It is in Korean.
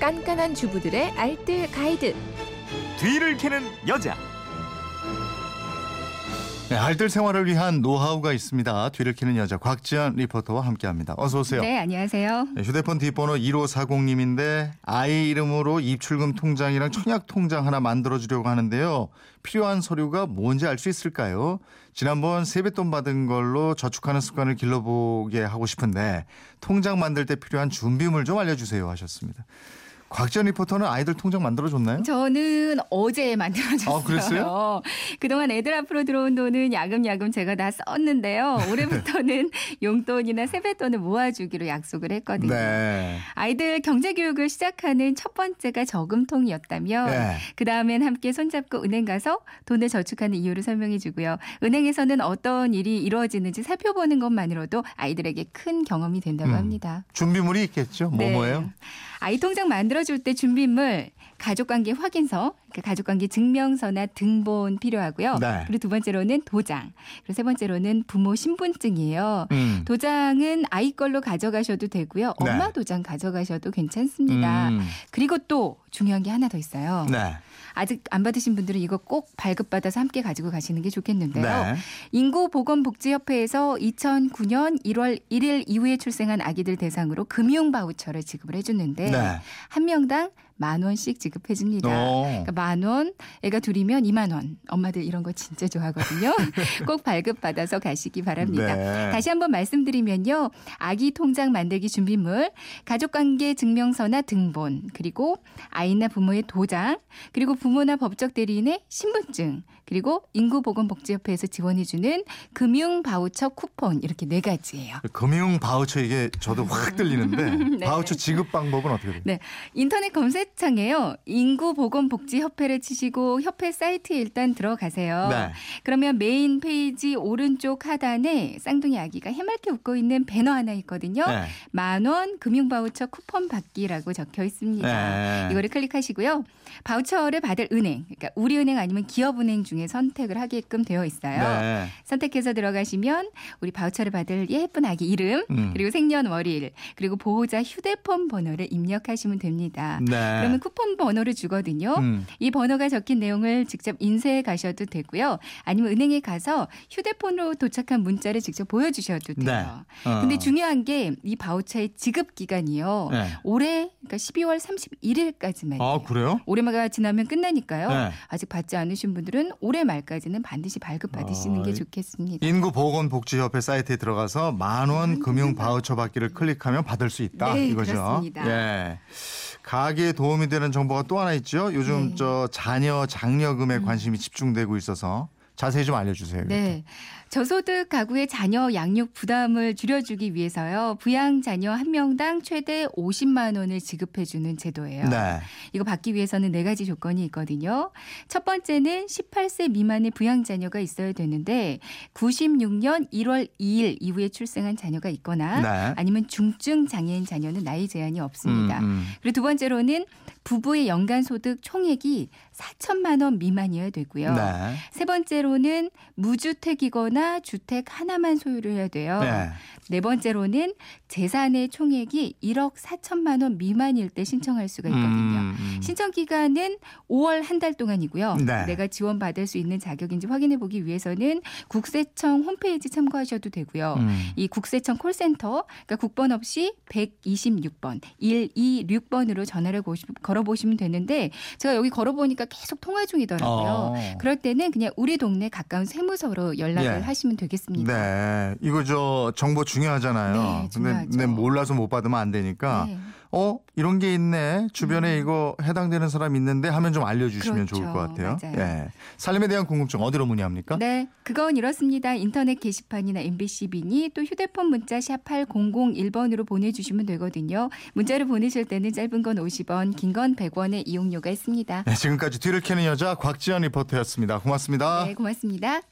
깐깐한 주부들의 알뜰 가이드. 뒤를 캐는 여자. 네, 알뜰 생활을 위한 노하우가 있습니다. 뒤를 캐는 여자 곽지연 리포터와 함께합니다. 어서 오세요. 네, 안녕하세요. 네, 휴대폰 뒷번호 1540님인데 아이 이름으로 입출금 통장이랑 청약 통장 하나 만들어주려고 하는데요. 필요한 서류가 뭔지 알 수 있을까요? 지난번 세뱃돈 받은 걸로 저축하는 습관을 길러보게 하고 싶은데 통장 만들 때 필요한 준비물 좀 알려주세요 하셨습니다. 곽지연 리포터는 아이들 통장 만들어줬나요? 저는 어제 만들어줬어요. 아, 그랬어요? 그동안 애들 앞으로 들어온 돈은 야금야금 제가 다 썼는데요. 올해부터는 용돈이나 세뱃돈을 모아주기로 약속을 했거든요. 네. 아이들 경제교육을 시작하는 첫 번째가 저금통이었다면 네. 그 다음엔 함께 손잡고 은행 가서 돈을 저축하는 이유를 설명해 주고요. 은행에서는 어떤 일이 이루어지는지 살펴보는 것만으로도 아이들에게 큰 경험이 된다고 음. 합니다. 준비물이 있겠죠. 네. 뭐뭐예요? 아이 통장 만들어 줄 때 준비물 가족관계 확인서, 그 가족관계 증명서나 등본 필요하고요. 네. 그리고 두 번째로는 도장, 그리고 세 번째로는 부모 신분증이에요. 음. 도장은 아이 걸로 가져가셔도 되고요. 네. 엄마 도장 가져가셔도 괜찮습니다. 음. 그리고 또 중요한 게 하나 더 있어요. 네. 아직 안 받으신 분들은 이거 꼭 발급받아서 함께 가지고 가시는 게 좋겠는데요. 네. 인구보건복지협회에서 2009년 1월 1일 이후에 출생한 아기들 대상으로 금융 바우처를 지급을 해주는데 네. 한 명당 만 원씩 지급해 줍니다. 어. 그러니까 만 원, 애가 둘이면 2만 원. 엄마들 이런 거 진짜 좋아하거든요. 꼭 발급 받아서 가시기 바랍니다. 네. 다시 한번 말씀드리면요. 아기 통장 만들기 준비물, 가족 관계 증명서나 등본, 그리고 아이나 부모의 도장, 그리고 부모나 법적 대리인의 신분증, 그리고 인구보건복지협회에서 지원해 주는 금융 바우처 쿠폰 이렇게 네 가지예요. 금융 바우처 이게 저도 확 들리는데 네. 바우처 지급 방법은 어떻게 돼요? 네. 인터넷 검색 창에요. 인구보건복지협회를 치시고 협회 사이트에 일단 들어가세요. 네. 그러면 메인 페이지 오른쪽 하단에 쌍둥이 아기가 해맑게 웃고 있는 배너 하나 있거든요. 네. 만원 금융바우처 쿠폰 받기라고 적혀 있습니다. 네. 이거를 클릭하시고요. 바우처를 받을 은행, 그러니까 우리은행 아니면 기업은행 중에 선택을 하게끔 되어 있어요. 네. 선택해서 들어가시면 우리 바우처를 받을 예쁜 아기 이름, 음. 그리고 생년월일, 그리고 보호자 휴대폰 번호를 입력하시면 됩니다. 네. 그러면 쿠폰 번호를 주거든요. 음. 이 번호가 적힌 내용을 직접 인쇄해 가셔도 되고요. 아니면 은행에 가서 휴대폰으로 도착한 문자를 직접 보여주셔도 돼요. 네. 어. 근데 중요한 게 이 바우처의 지급 기간이요. 네. 올해 그러니까 12월 31일까지만. 아 그래요? 올해마가 지나면 끝나니까요. 네. 아직 받지 않으신 분들은 올해 말까지는 반드시 발급 받으시는 아, 게 좋겠습니다. 인구 보건복지협회 사이트에 들어가서 만원 금융 바우처 받기를 클릭하면 받을 수 있다 네, 이거죠. 그렇습니다. 예. 가게에 도움이 되는 정보가 또 하나 있죠. 요즘 네. 저 자녀 장려금에 관심이 집중되고 있어서 자세히 좀 알려주세요. 네. 저소득 가구의 자녀 양육 부담을 줄여주기 위해서요. 부양 자녀 한 명당 최대 50만 원을 지급해주는 제도예요. 네. 이거 받기 위해서는 네 가지 조건이 있거든요. 첫 번째는 18세 미만의 부양 자녀가 있어야 되는데 96년 1월 2일 이후에 출생한 자녀가 있거나 네. 아니면 중증 장애인 자녀는 나이 제한이 없습니다. 음, 음. 그리고 두 번째로는 부부의 연간 소득 총액이 4천만 원 미만이어야 되고요. 네. 세 번째로는 무주택이거나 주택 하나만 소유를 해야 돼요. 네. 네 번째로는 재산의 총액이 1억 4천만 원 미만일 때 신청할 수가 있거든요. 음, 음. 신청 기간은 5월 한 달 동안이고요. 네. 내가 지원받을 수 있는 자격인지 확인해 보기 위해서는 국세청 홈페이지 참고하셔도 되고요. 음. 이 국세청 콜센터, 그러니까 국번 없이 126번, 126번으로 전화를 고시- 걸어보시면 되는데 제가 여기 걸어보니까 계속 통화 중이더라고요. 어. 그럴 때는 그냥 우리 동네 가까운 세무서로 연락을 예. 하시면 되겠습니다. 네. 이거 저 정보 중요하잖아요. 네, 근데 중요하죠. 내 몰라서 못 받으면 안 되니까 네. 어 이런 게 있네 주변에 이거 해당되는 사람 있는데 하면 좀 알려주시면 그렇죠. 좋을 것 같아요. 맞아요. 예. 살림에 대한 궁금증 어디로 문의합니까? 네, 그건 이렇습니다. 인터넷 게시판이나 MBC 미니 또 휴대폰 문자 샵 8001번으로 보내주시면 되거든요. 문자를 보내실 때는 짧은 건 50원, 긴 건 100원의 이용료가 있습니다. 네, 지금까지 뒤를 캐는 여자 곽지연 리포터였습니다. 고맙습니다. 네, 고맙습니다.